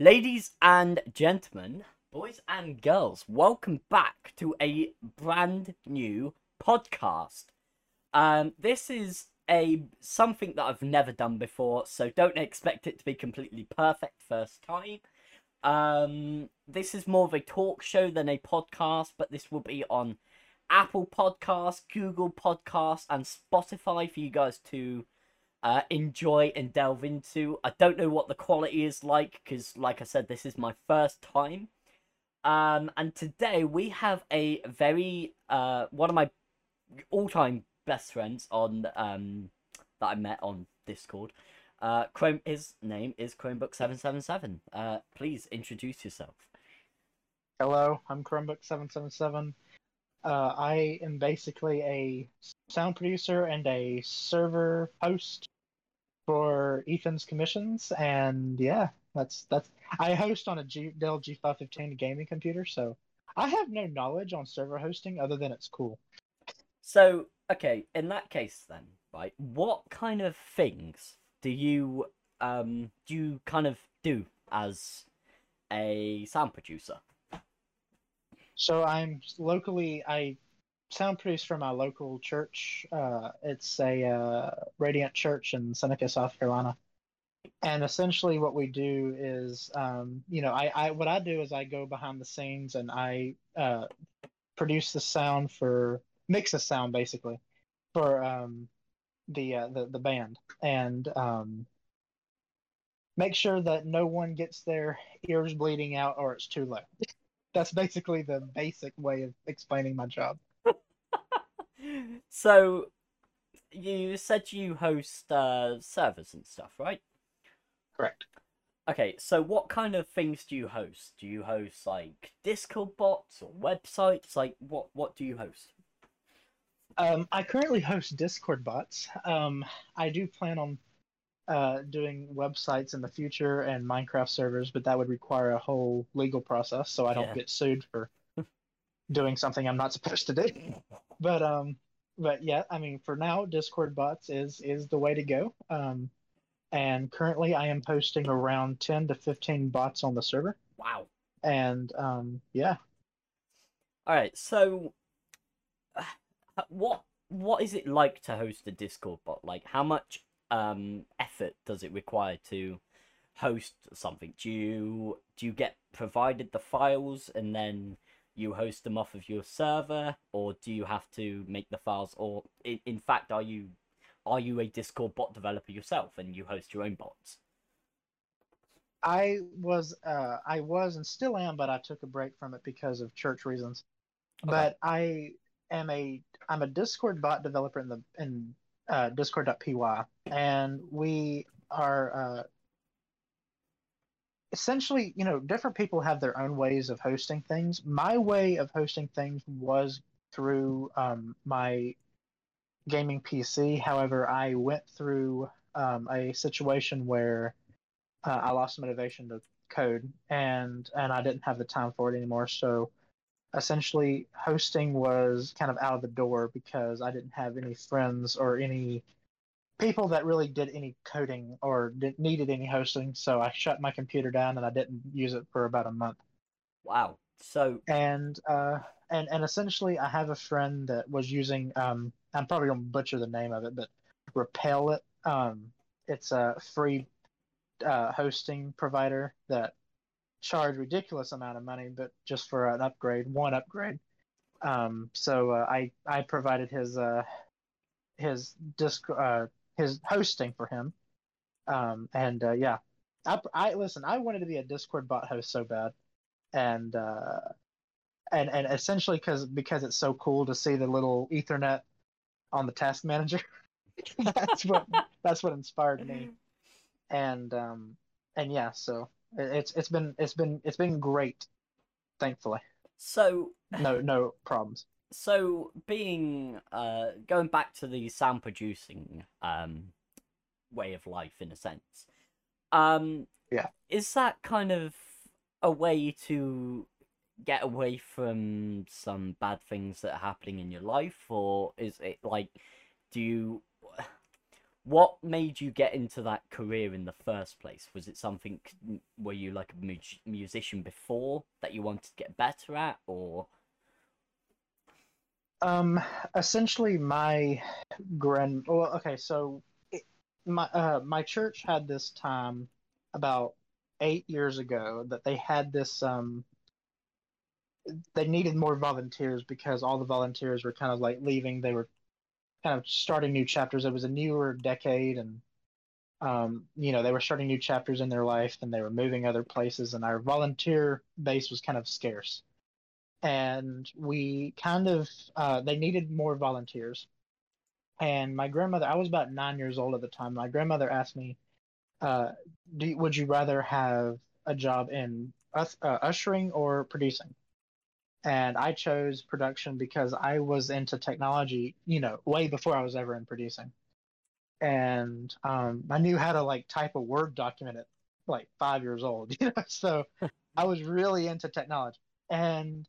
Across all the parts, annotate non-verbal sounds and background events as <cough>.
Ladies and gentlemen, boys and girls, welcome back to a brand new podcast. Um, this is a something that I've never done before, so don't expect it to be completely perfect first time. Um, this is more of a talk show than a podcast, but this will be on Apple Podcasts, Google Podcasts, and Spotify for you guys to uh, enjoy and delve into. I don't know what the quality is like because, like I said, this is my first time. Um, and today we have a very uh, one of my all-time best friends on um that I met on Discord. Uh, Chrome. His name is Chromebook seven seven seven. Uh, please introduce yourself. Hello, I'm Chromebook seven seven seven. Uh, I am basically a sound producer and a server host for Ethan's commissions, and yeah, that's that's. I host on a G, Dell G515 gaming computer, so I have no knowledge on server hosting other than it's cool. So, okay, in that case, then, right, what kind of things do you um do you kind of do as a sound producer? So I'm locally. I sound produced for my local church. Uh, it's a uh, Radiant Church in Seneca, South Carolina. And essentially, what we do is, um, you know, I, I what I do is I go behind the scenes and I uh, produce the sound for mix the sound basically for um, the, uh, the the band and um, make sure that no one gets their ears bleeding out or it's too low. <laughs> That's basically the basic way of explaining my job. So, you said you host uh, servers and stuff, right? Correct. Okay, so what kind of things do you host? Do you host like Discord bots or websites? Like, what what do you host? Um, I currently host Discord bots. Um, I do plan on uh, doing websites in the future and Minecraft servers, but that would require a whole legal process, so I don't Yeah. get sued for <laughs> doing something I'm not supposed to do. But um, but yeah, I mean, for now, Discord bots is is the way to go. Um, and currently, I am posting around ten to fifteen bots on the server, Wow. and um, yeah, All right, so uh, what what is it like to host a Discord bot? Like, how much um effort does it require to host something? Do you do you get provided the files and then you host them off of your server, or do you have to make the files? Or in, in fact, are you are you a Discord bot developer yourself and you host your own bots? I was uh, I was and still am, but I took a break from it because of church reasons. Okay. But I am a I'm a Discord bot developer in the in uh, Discord.py, and we are uh, essentially you know different people have their own ways of hosting things. My way of hosting things was through um, my gaming PC. However, I went through um, a situation where uh, I lost motivation to code, and and I didn't have the time for it anymore. So essentially, hosting was kind of out of the door because I didn't have any friends or any people that really did any coding or did, needed any hosting. So I shut my computer down and I didn't use it for about a month. Wow. So And uh, and and essentially, I have a friend that was using. Um, I'm probably gonna butcher the name of it, but Replit. Um, it's a free uh, hosting provider that charge ridiculous amount of money, but just for an upgrade, one upgrade. Um, so uh, I I provided his uh, his disc uh, his hosting for him, um, and uh, yeah, I, I listen. I wanted to be a Discord bot host so bad, and uh, and and essentially because because it's so cool to see the little Ethernet on the task manager. <laughs> that's what that's what inspired me. And um and yeah so it- it's it's been it's been it's been great thankfully. So no no problems so being uh going back to the sound producing um way of life in a sense um Yeah. is that kind of a way to get away from some bad things that are happening in your life or is it like do you what made you get into that career in the first place? Was it something? Were you like a mu- musician before that you wanted to get better at, or? Um, essentially, my grand. Well, okay, so it, my uh my church had this time about eight years ago that they had this um. They needed more volunteers because all the volunteers were kind of like leaving. They were kind of starting new chapters. It was a newer decade, and um, you know they were starting new chapters in their life, and they were moving other places. And our volunteer base was kind of scarce, and we kind of uh, they needed more volunteers. And my grandmother, I was about nine years old at the time. My grandmother asked me, uh, do, "Would you rather have a job in us, uh, ushering or producing?" and I chose production because I was into technology, you know, way before I was ever in producing. And um, I knew how to like type a Word document at like five years old, <laughs> you know. So <laughs> I was really into technology, and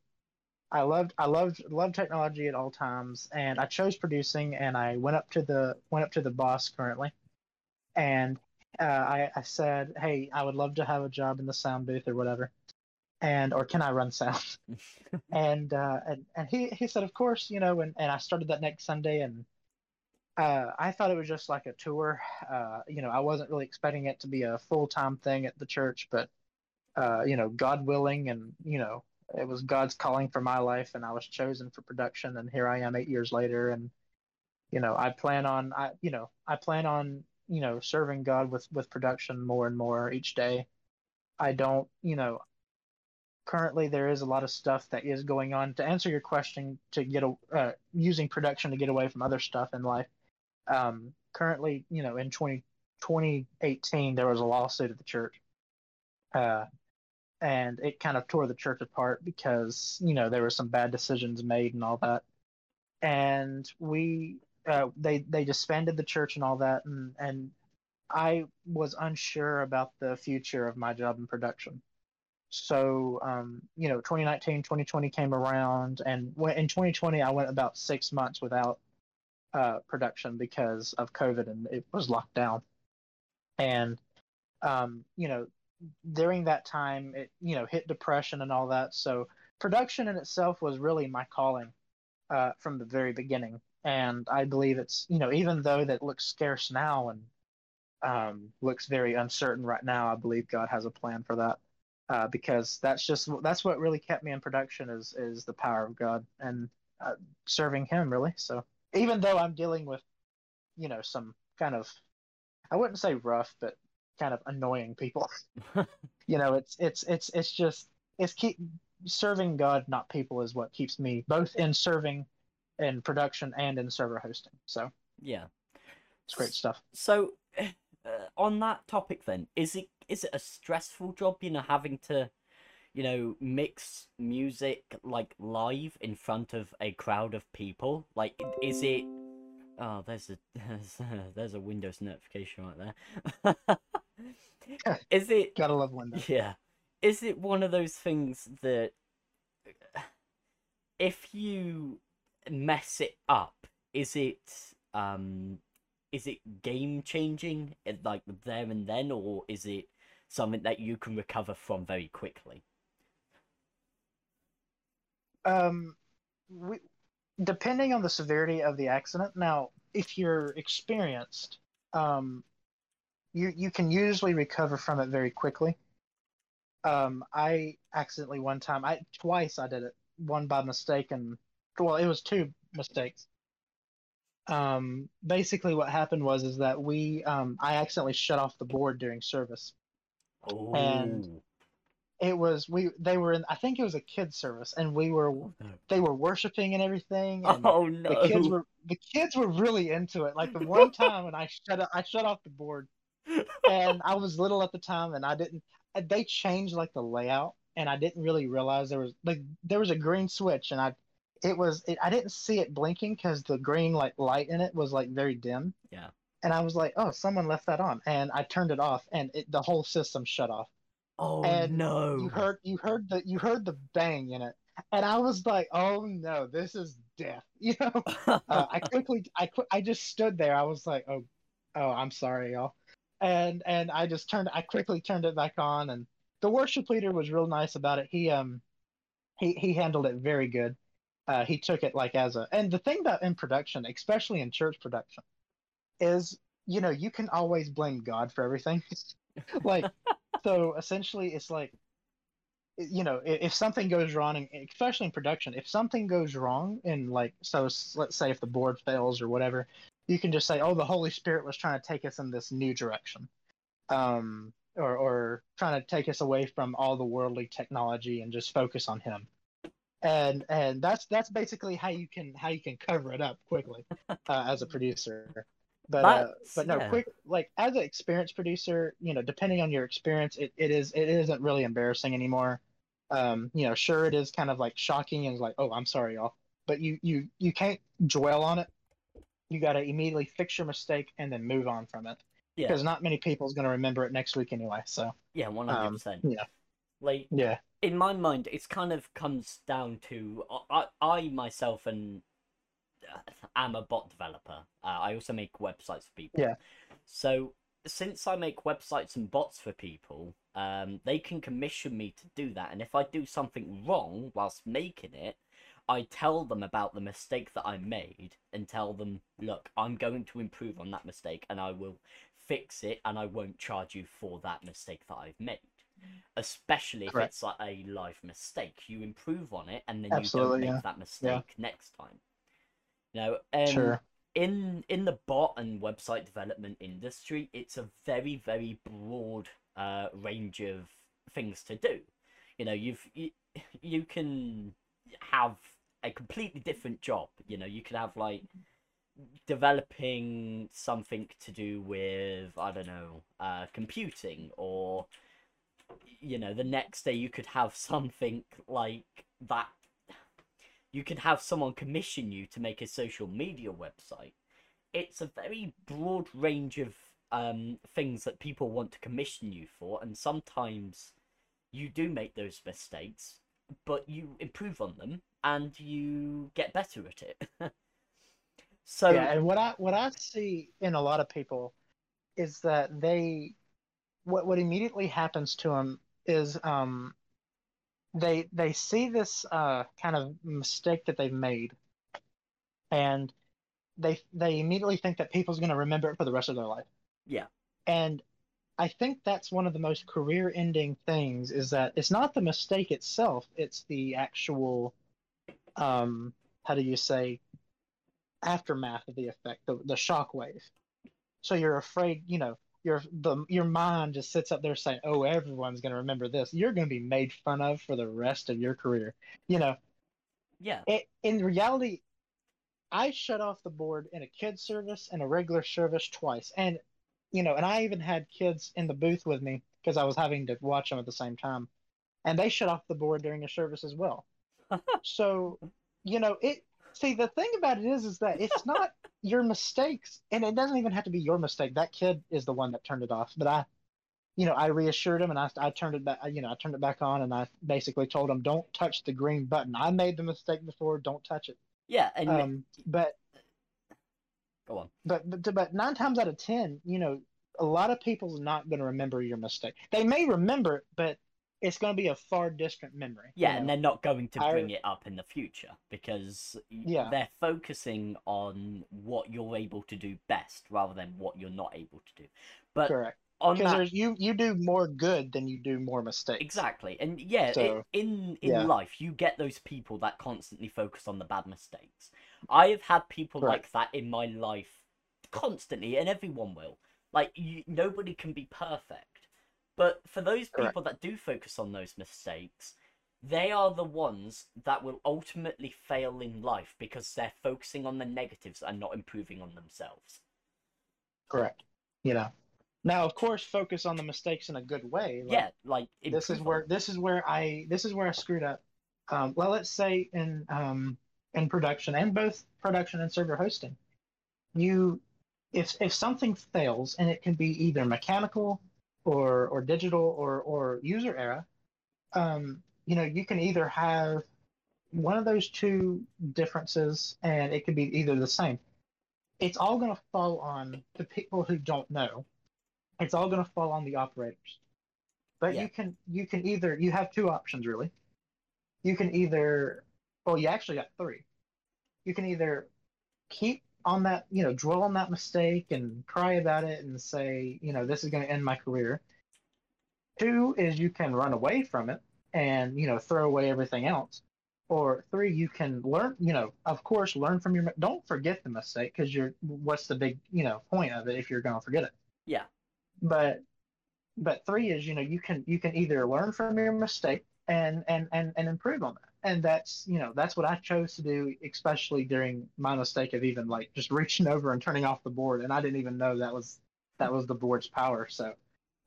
I loved I loved loved technology at all times. And I chose producing, and I went up to the went up to the boss currently, and uh, I, I said, "Hey, I would love to have a job in the sound booth or whatever." and or can I run sound? <laughs> and uh, and and he he said, of course, you know. And and I started that next Sunday, and uh, I thought it was just like a tour. Uh, you know, I wasn't really expecting it to be a full time thing at the church, but uh, you know, God willing, and you know, it was God's calling for my life, and I was chosen for production, and here I am eight years later, and you know, I plan on I you know I plan on you know serving God with with production more and more each day. I don't, you know, currently there is a lot of stuff that is going on to answer your question to get a, uh, using production to get away from other stuff in life um, currently you know in 20, 2018 there was a lawsuit at the church uh, and it kind of tore the church apart because you know there were some bad decisions made and all that and we uh, they they disbanded the church and all that and and i was unsure about the future of my job in production so, um, you know, 2019, 2020 came around, and in 2020, I went about six months without uh, production because of COVID and it was locked down. And, um, you know, during that time, it, you know, hit depression and all that. So, production in itself was really my calling uh, from the very beginning. And I believe it's, you know, even though that looks scarce now and um, looks very uncertain right now, I believe God has a plan for that uh, because that's just that's what really kept me in production is is the power of God and uh, serving Him really. So even though I'm dealing with, you know, some kind of, I wouldn't say rough, but kind of annoying people. <laughs> you know, it's it's it's it's just it's keep serving God, not people, is what keeps me both in serving, in production, and in server hosting. So yeah, it's great stuff. So uh, on that topic, then, is it is it a stressful job? You know, having to, you know, mix music like live in front of a crowd of people. Like, is it? Oh, there's a <laughs> there's a, there's a Windows notification right there. <laughs> is it? Gotta love Windows. Yeah. Is it one of those things that if you mess it up, is it um is it game changing like there and then or is it something that you can recover from very quickly um we, depending on the severity of the accident now if you're experienced um you you can usually recover from it very quickly um i accidentally one time i twice i did it one by mistake and well it was two mistakes um, basically what happened was is that we um, I accidentally shut off the board during service, oh. and it was we they were in I think it was a kids service, and we were they were worshiping and everything. And oh no! The kids were the kids were really into it. Like the one <laughs> time when I shut I shut off the board, and I was little at the time, and I didn't. They changed like the layout, and I didn't really realize there was like there was a green switch, and I it was it, I didn't see it blinking because the green like light in it was like very dim. Yeah. And I was like, oh, someone left that on, and I turned it off, and it, the whole system shut off. Oh and no! You heard you heard the you heard the bang in it, and I was like, oh no, this is death. <laughs> You know, <laughs> uh, I quickly I I just stood there. I was like, oh, "Oh, I'm sorry, y'all," and and I just turned. I quickly turned it back on, and the worship leader was real nice about it. He um he he handled it very good. Uh, he took it like as a and the thing about in production, especially in church production, is you know you can always blame God for everything. <laughs> like so essentially, it's like you know if, if something goes wrong, in, especially in production, if something goes wrong in like so let's say if the board fails or whatever, you can just say, oh, the Holy Spirit was trying to take us in this new direction. Um, or, or trying to take us away from all the worldly technology and just focus on him and and that's that's basically how you can how you can cover it up quickly <laughs> uh, as a producer but uh, but no yeah. quick like as an experienced producer you know depending on your experience it, it is it isn't really embarrassing anymore um you know sure it is kind of like shocking and like oh i'm sorry y'all but you you you can't dwell on it you got to immediately fix your mistake and then move on from it yeah. Because not many people's going to remember it next week anyway. So yeah, one hundred percent. Yeah. Like yeah. In my mind, it's kind of comes down to I, I myself and uh, am a bot developer. Uh, I also make websites for people. Yeah. So since I make websites and bots for people, um, they can commission me to do that. And if I do something wrong whilst making it, I tell them about the mistake that I made and tell them, look, I'm going to improve on that mistake and I will fix it and I won't charge you for that mistake that I've made. Especially if it's like a life mistake. You improve on it and then Absolutely, you don't make yeah. that mistake yeah. next time. You know, um, sure. in in the bot and website development industry, it's a very, very broad uh, range of things to do. You know, you've you, you can have a completely different job. You know, you could have like developing something to do with I don't know uh, computing or you know the next day you could have <laughs> something like that you could have someone commission you to make a social media website it's a very broad range of um, things that people want to commission you for and sometimes you do make those mistakes but you improve on them and you get better at it <laughs> So yeah, and what I what I see in a lot of people is that they what what immediately happens to them is um they they see this uh kind of mistake that they've made and they they immediately think that people's going to remember it for the rest of their life. Yeah. And I think that's one of the most career ending things is that it's not the mistake itself, it's the actual um how do you say aftermath of the effect, the, the shock wave. So you're afraid, you know, your the your mind just sits up there saying, "Oh, everyone's going to remember this." You're going to be made fun of for the rest of your career. You know. Yeah. It, in reality, I shut off the board in a kid service and a regular service twice, and you know, and I even had kids in the booth with me because I was having to watch them at the same time, and they shut off the board during a service as well. So, you know, it See, the thing about it is, is that it's not your mistakes, and it doesn't even have to be your mistake. That kid is the one that turned it off. But I, you know, I reassured him, and I, I turned it back. You know, I turned it back on, and I basically told him, "Don't touch the green button. I made the mistake before. Don't touch it." Yeah, and um, but go on. But but but nine times out of ten, you know, a lot of people's not going to remember your mistake. They may remember it, but it's going to be a far distant memory. Yeah, you know? and they're not going to bring I, it up in the future because yeah. they're focusing on what you're able to do best rather than what you're not able to do. But correct. Because that... you you do more good than you do more mistakes. Exactly, and yeah, so, it, in in yeah. life you get those people that constantly focus on the bad mistakes. I have had people like that in my life constantly, and everyone will. Like you, nobody can be perfect but for those people Correct. that do focus on those mistakes, they are the ones that will ultimately fail in life because they're focusing on the negatives and not improving on themselves. Correct. You know. Now, of course, focus on the mistakes in a good way. Like, yeah, like this is where this is where I this is where I screwed up. Um, well, let's say in um, in production and both production and server hosting, you if if something fails and it can be either mechanical or or digital or or user era, um, you know, you can either have one of those two differences, and it could be either the same. it's all going to fall on the people who don't know. It's all going to fall on the operators. But Yeah. you can you can either you have two options really. You can either well you actually got three. You can either keep on that, you know, dwell on that mistake and cry about it and say, you know, this is going to end my career. Two is you can run away from it and, you know, throw away everything else. Or three, you can learn, you know, of course, learn from your, don't forget the mistake because you're, what's the big, you know, point of it if you're going to forget it? Yeah. But, but three is, you know, you can, you can either learn from your mistake and, and, and, and improve on that and that's you know that's what I chose to do, especially during my mistake of even like just <laughs> reaching over and turning off the board, and I didn't even know that was that was the board's power. So,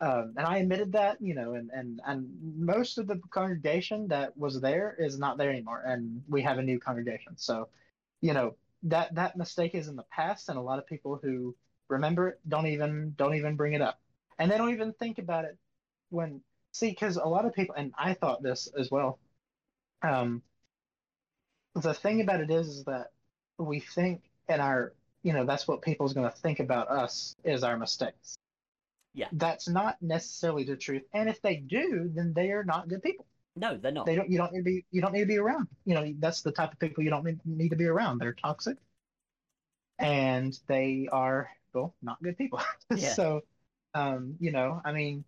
um, and I admitted that, you know, and and and most of the congregation that was there is not there anymore, and we have a new congregation. So, you know, that that mistake is in the past, and a lot of people who remember it don't even don't even bring it up, and they don't even think about it when see because a lot of people, and I thought this as well um, the thing about it is, is that we think and our you know that's what people's going to think about us is our mistakes Yeah. that's not necessarily the truth and if they do then they are not good people No, they're not. they don't you don't need to be you don't need to be around you know that's the type of people you don't need, need to be around they're toxic and they are well not good people <laughs> Yeah. so um you know i mean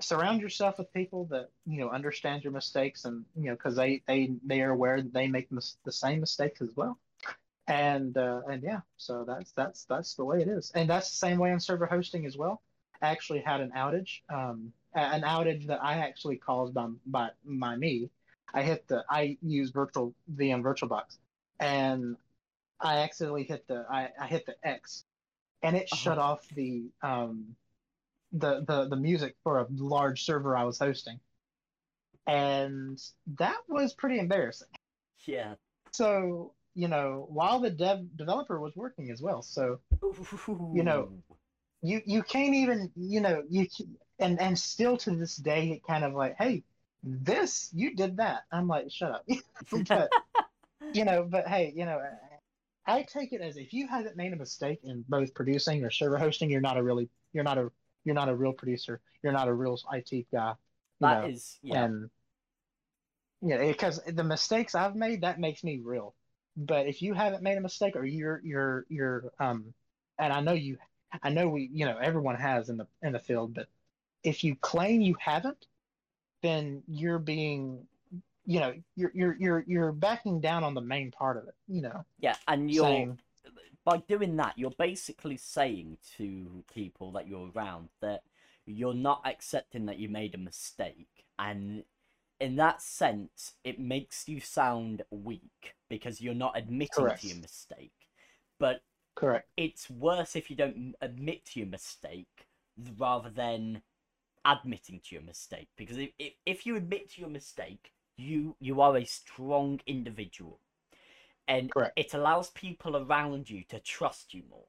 surround yourself with people that you know understand your mistakes and you know because they they they are aware that they make mis- the same mistakes as well. And uh and yeah so that's that's that's the way it is. And that's the same way on server hosting as well. I actually had an outage um an outage that i actually caused by by, by me. I hit the i use virtual vm virtualbox. And i accidentally hit the i, I hit the x. And it Uh-huh. shut off the um the, the the music for a large server I was hosting, and that was pretty embarrassing. Yeah. So you know, while the dev developer was working as well, so You know, you you can't even you know you and and still to this day it kind of like hey this you did that I'm like shut up <laughs> but <laughs> you know but hey you know I take it as if you haven't made a mistake in both producing or server hosting you're not a really you're not a you're not a real producer you're not a real IT guy you That know is yeah. and yeah because the mistakes I've made that makes me real. But if you haven't made a mistake or you're you're you're um and I know you I know we you know everyone has in the in the field but if you claim you haven't then you're being you know you're you're you're you're backing down on the main part of it you know. Yeah, and you're saying by doing that, you're basically saying to people that you're around that you're not accepting that you made a mistake. And in that sense, it makes you sound weak because you're not admitting Correct. to your mistake. But correct it's worse if you don't admit to your mistake rather than admitting to your mistake. Because if, if, if you admit to your mistake, you you are a strong individual. And Correct. it allows people around you to trust you more.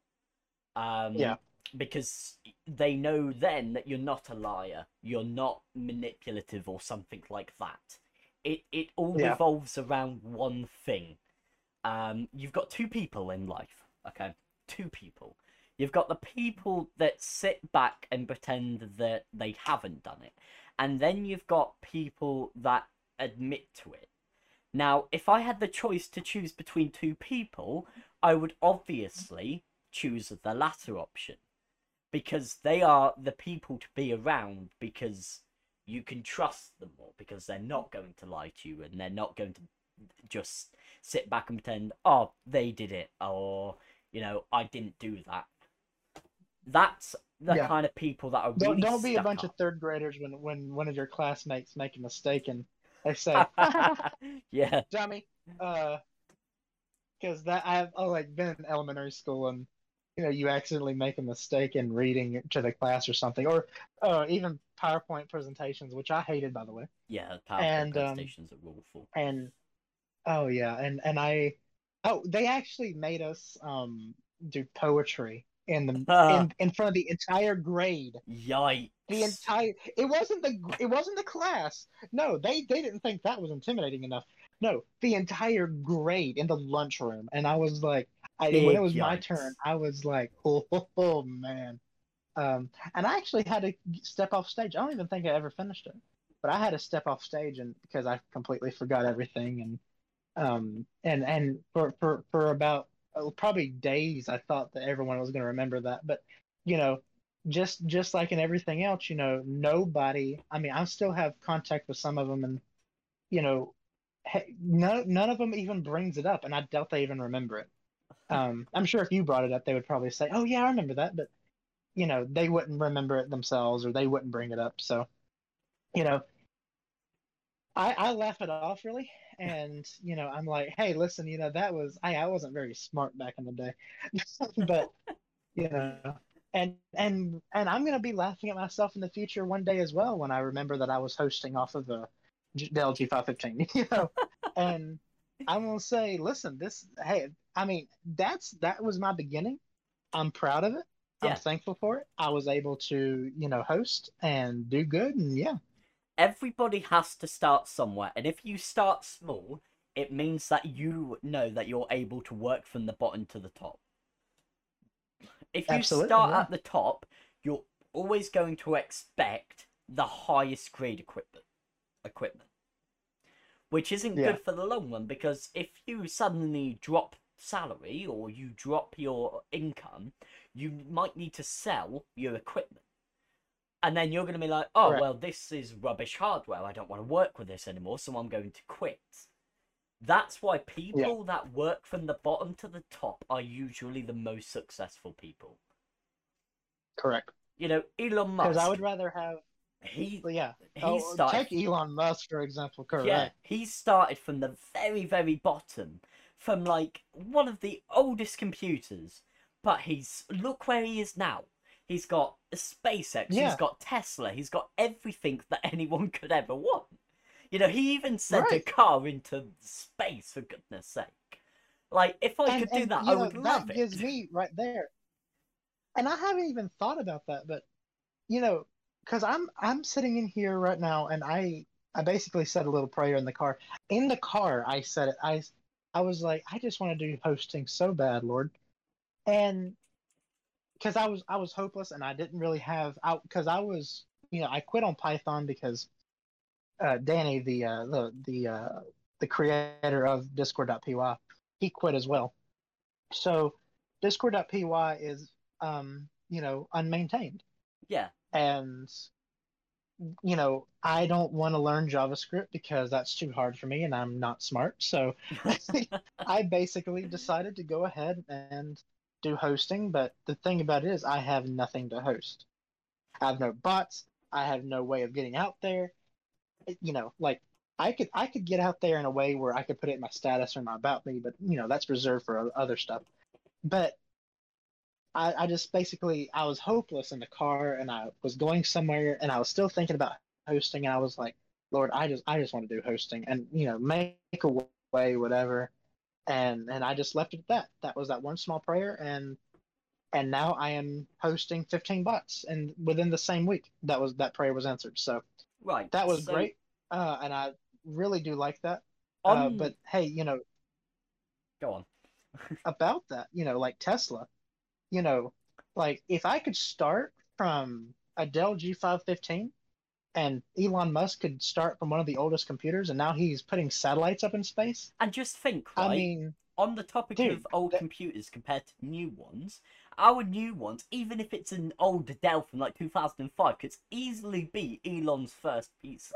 Um, Yeah. Because they know then that you're not a liar, you're not manipulative or something like that. It it all Yeah. revolves around one thing. Um, you've got two people in life, okay? Two people. You've got the people that sit back and pretend that they haven't done it. And then you've got people that admit to it. Now, if I had the choice to choose between two people, I would obviously choose the latter option. Because they are the people to be around because you can trust them more because they're not going to lie to you and they're not going to just sit back and pretend, oh, they did it, or, you know, I didn't do that. That's the Yeah. kind of people that are don't really don't be a bunch of third graders when when one of your classmates make a mistake and they say <laughs> <laughs> yeah, dummy uh because that I've oh, like been in elementary school and you know you accidentally make a mistake in reading to the class or something or uh, even PowerPoint presentations which I hated by the way yeah, PowerPoint And, um, presentations are awful. and oh yeah and and I oh they actually made us um do poetry in the in, in front of the entire grade Yikes. the entire it wasn't the it wasn't the class no they they didn't think that was intimidating enough no the entire grade in the lunchroom and i was like I, when it was my turn, I was like, oh, <laughs> oh, oh, man. Um, and I actually had to step off stage. I don't even think I ever finished it, but I had to step off stage and because I completely forgot everything and um and and for for for about probably days I thought that everyone was going to remember that, but you know, just just like in everything else, you know, nobody. I mean, I still have contact with some of them, and you know, none none of them even brings it up, and I doubt they even remember it. <laughs> Um, I'm sure if you brought it up, they would probably say, "Oh yeah, I remember that," but you know, they wouldn't remember it themselves, or they wouldn't bring it up. So, you know, I I laugh it off really, and you know, I'm like, "Hey, listen, you know, that was I I wasn't very smart back in the day, <laughs> but you know." And and and I'm gonna be laughing at myself in the future one day as well when I remember that I was hosting off of the Dell G515, <laughs> you know, and I'm gonna say, listen, this, hey, I mean, that's that was my beginning. I'm proud of it. Yeah. I'm thankful for it. I was able to, you know, host and do good, and yeah, Everybody has to start somewhere, and if you start small, it means that you know that you're able to work from the bottom to the top. If you Absolutely, start yeah. at the top, you're always going to expect the highest grade equipment. Equipment, which isn't Yeah. good for the long run because if you suddenly drop salary or you drop your income, you might need to sell your equipment. And then you're going to be like, oh, Correct. well, this is rubbish hardware. I don't want to work with this anymore, so I'm going to quit. That's why people that work from the bottom to the top are usually the most successful people. correct. You know, Elon Because Musk. I would rather have, He yeah. he Oh, started. take Elon Musk for example. Correct. Yeah, he started from the very, very bottom, from like one of the oldest computers. But he's look where he is now. He's got a SpaceX. He's got Tesla. He's got everything that <laughs> anyone could ever want. You know, he even sent Right. a car into space for goodness sake. Like, if I and, could do that, I know, would love that it. gives me right there. And I haven't even thought about that, but you know, because I'm I'm sitting in here right now, and I I basically said a little prayer in the car. In the car, I said it. I I was like, I just want to do hosting so bad, Lord, and because I was I was hopeless, and I didn't really have out because I was you know I quit on Python because uh, Danny the uh, the the uh, the creator of Discord.py he quit as well. So Discord.py is um, you know unmaintained, Yeah, and you know I don't want to learn JavaScript because that's too hard for me, and I'm not smart. So <laughs> I basically decided to go ahead and do hosting. But the thing about it is, I have nothing to host. I have no bots. I have no way of getting out there. You know, like I could I could get out there in a way where I could put it in my status or my about me, but you know that's reserved for other stuff. But I, I just basically I was hopeless in the car, and I was going somewhere, and I was still thinking about hosting, and I was like, Lord, I just I just want to do hosting, and you know make a way, whatever and and I just left it at that. That was that one small prayer, and and now I am hosting 15 bots, and within the same week, that was that prayer was answered. So right. that was so great, uh, and I really do like that. Uh, but hey, you know go on. <laughs> about that, you know, like Tesla, you know, like if I could start from a Dell G515 and Elon Musk could start from one of the oldest computers and now he's putting satellites up in space. And just think, right? I mean, on the topic Dude, of old that- computers compared to new ones, our new ones, even if it's an old Dell from like 2005, could easily be Elon's first PC,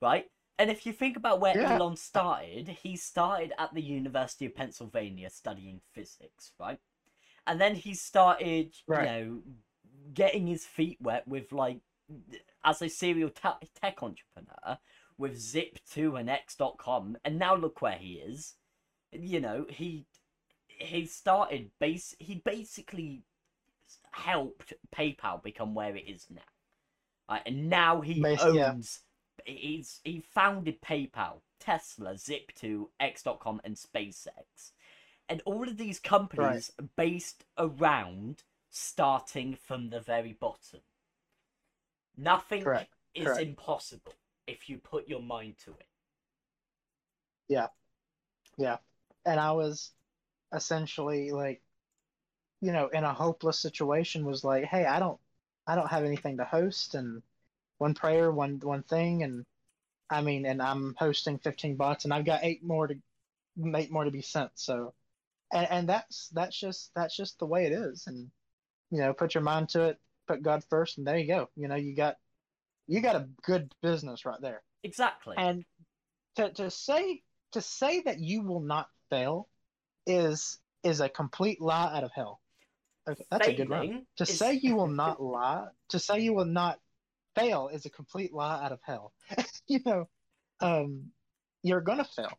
right? And if you think about where Yeah. Elon started, he started at the University of Pennsylvania studying physics, right? And then he started, Right. you know, getting his feet wet with like, as a serial tech entrepreneur with Zip2 and X.com, and now look where he is you know he he started base he basically helped paypal become where it is now right? and now he owns yeah. he's he founded paypal tesla zip2 x.com and spacex and all of these companies are based around starting from the very bottom nothing Correct, is correct. impossible if you put your mind to it. Yeah, Yeah. and I was, essentially like you know in a hopeless situation was like hey i don't i don't have anything to host and one prayer one one thing. And i mean and i'm hosting 15 bots and i've got eight more to eight more to be sent. So and, and that's that's just that's just the way it is. And you know put your mind to it put god first and there you go you know you got you got a good business right there Exactly. and to, to say to say that you will not fail is is a complete lie out of hell. Okay, that's a good one. To is- say you will not <laughs> lie, to say you will not fail is a complete lie out of hell. <laughs> you know, um, you're gonna fail.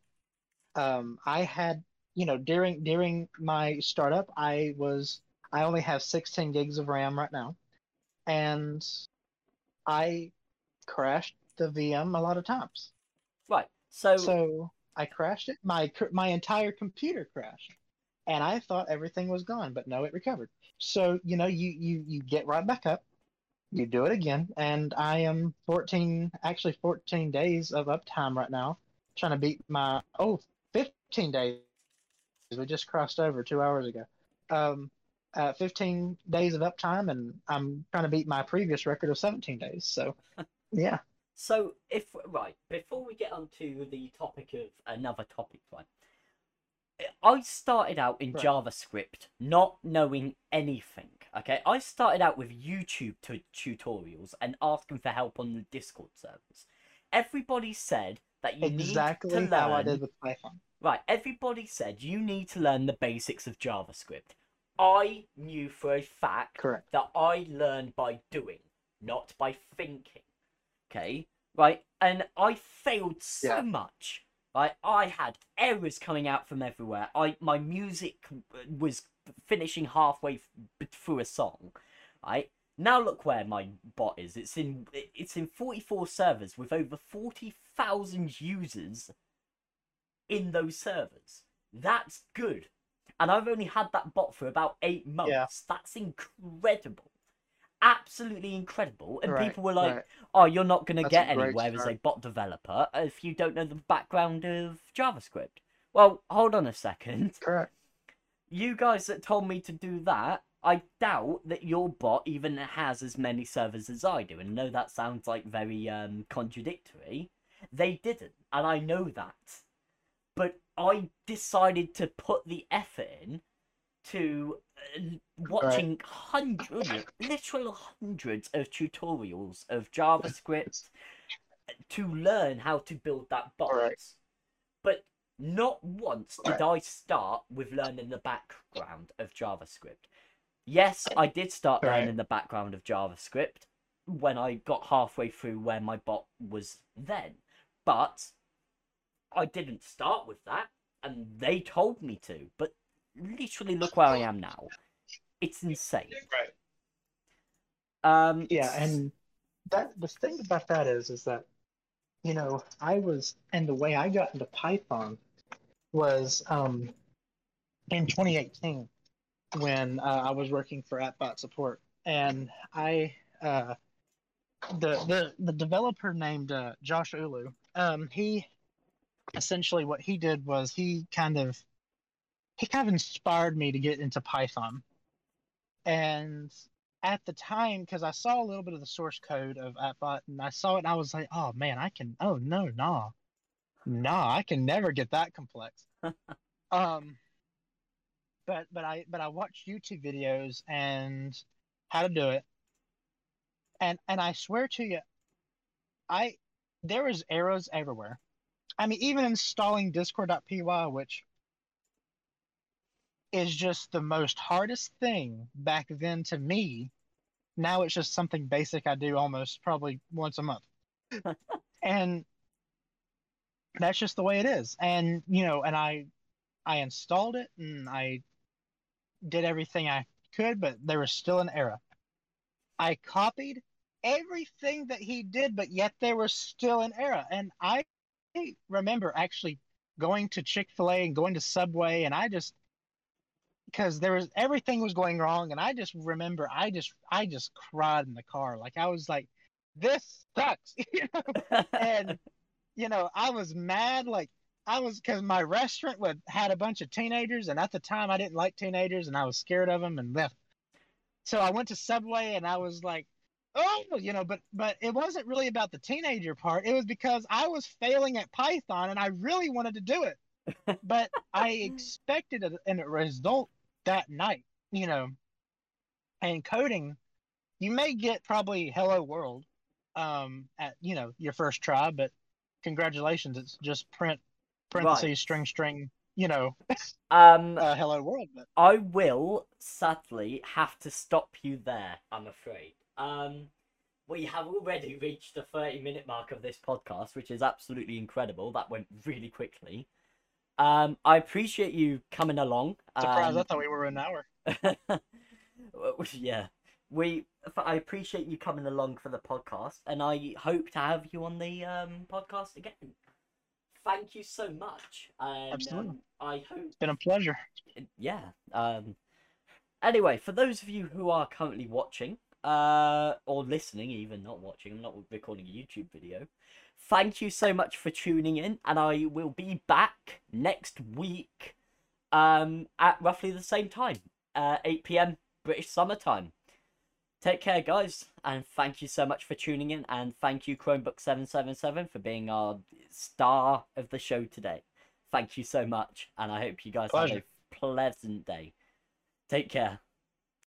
Um, I had, you know, during during my startup, I was I only have 16 gigs of RAM right now, and I crashed the VM a lot of times. Right. So, So I crashed it. My my entire computer crashed, and I thought everything was gone, but no, it recovered. So you know, you you you get right back up, you do it again, and I am 14, actually 14 days of uptime right now, trying to beat my oh 15 days. We just crossed over two hours ago. Um, uh, 15 days of uptime, and I'm trying to beat my previous record of 17 days. So, <laughs> yeah. so if right before we get onto the topic of another topic, right? I started out in Right. JavaScript not knowing anything. Okay, I started out with YouTube tu- tutorials and asking for help on the Discord servers. Everybody said that you exactly need to how I learn did with Python. Right, everybody said you need to learn the basics of JavaScript. I knew for a fact Correct. that I learned by doing, not by thinking. Okay? Right? And I failed so Yeah. much. Right? I had errors coming out from everywhere. I my music was finishing halfway through a song. Right? Now look where my bot is. It's in it's in 44 servers with over 40,000 users in those servers. That's good. And I've only had that bot for about eight months. Yeah. That's incredible. Absolutely incredible. And Right, people were like, right. oh, you're not going to get anywhere as a bot developer if you don't know the background of JavaScript. Well, hold on a second. Correct. You guys that told me to do that, I doubt that your bot even has as many servers as I do. And know that sounds like very um, contradictory. They didn't, and I know that. But I decided to put the effort in to uh, watching hundreds, literal hundreds of tutorials of JavaScript to learn how to build that bot. Right. But not once did Right. I start with learning the background of JavaScript. Yes, I did start Right. learning the background of JavaScript when I got halfway through where my bot was then. But I didn't start with that, and they told me to. But literally, look where I am now. It's insane. Right. Um, Yeah, and that the thing about that is, is that, you know, I was, and the way I got into Python was um, in 2018 when uh, I was working for AppBot support, and I, uh, the the the developer named uh, Josh Ulu, um, he essentially what he did was he kind of he kind of inspired me to get into Python, and at the time because I saw a little bit of the source code of Appbot and I saw it and I was like, oh man, I can oh no, nah. Nah, I can never get that complex. <laughs> um but but I but I watched YouTube videos and how to do it. And and I swear to you, I there was arrows everywhere. I mean even installing discord.py, which is just the most hardest thing back then to me. Now it's just something basic I do almost probably once a month. <laughs> and that's just the way it is. And you know, and I I installed it and I did everything I could, but there was still an error. I copied everything that he did, but yet there was still an error. And I remember actually going to Chick fil A and going to Subway, and I just because there was everything was going wrong and i just remember i just i just cried in the car like i was like this sucks <laughs> you know and you know i was mad like I was because my restaurant would had a bunch of teenagers, and at the time I didn't like teenagers, and I was scared of them and left. So I went to Subway, and I was like, oh, you know, but but it wasn't really about the teenager part. It was because I was failing at Python, and I really wanted to do it, <laughs> but I expected a, a result that night, you know. And coding, you may get probably Hello World, um, at you know your first try, but congratulations, it's just print parentheses Right. string string, you know, Um, <laughs> uh, Hello World. But I will sadly have to stop you there. I'm afraid. Um, we have already reached the 30 minute mark of this podcast, which is absolutely incredible. That went really quickly. Um, I appreciate you coming along. surprise, I Um, thought we were an hour. <laughs> yeah, we. I appreciate you coming along for the podcast, and I hope to have you on the um, podcast again. Thank you so much. And, Absolutely. um, I hope It's been a pleasure. yeah. Um. Anyway, for those of you who are currently watching, uh, or listening, even not watching, I'm not recording a YouTube video. Thank you so much for tuning in, and I will be back next week, um, at roughly the same time, uh, 8 p.m. British summertime. Take care, guys, and thank you so much for tuning in, and thank you, Chromebook777, for being our star of the show today. Thank you so much, and I hope you guys have a pleasant day. Take care.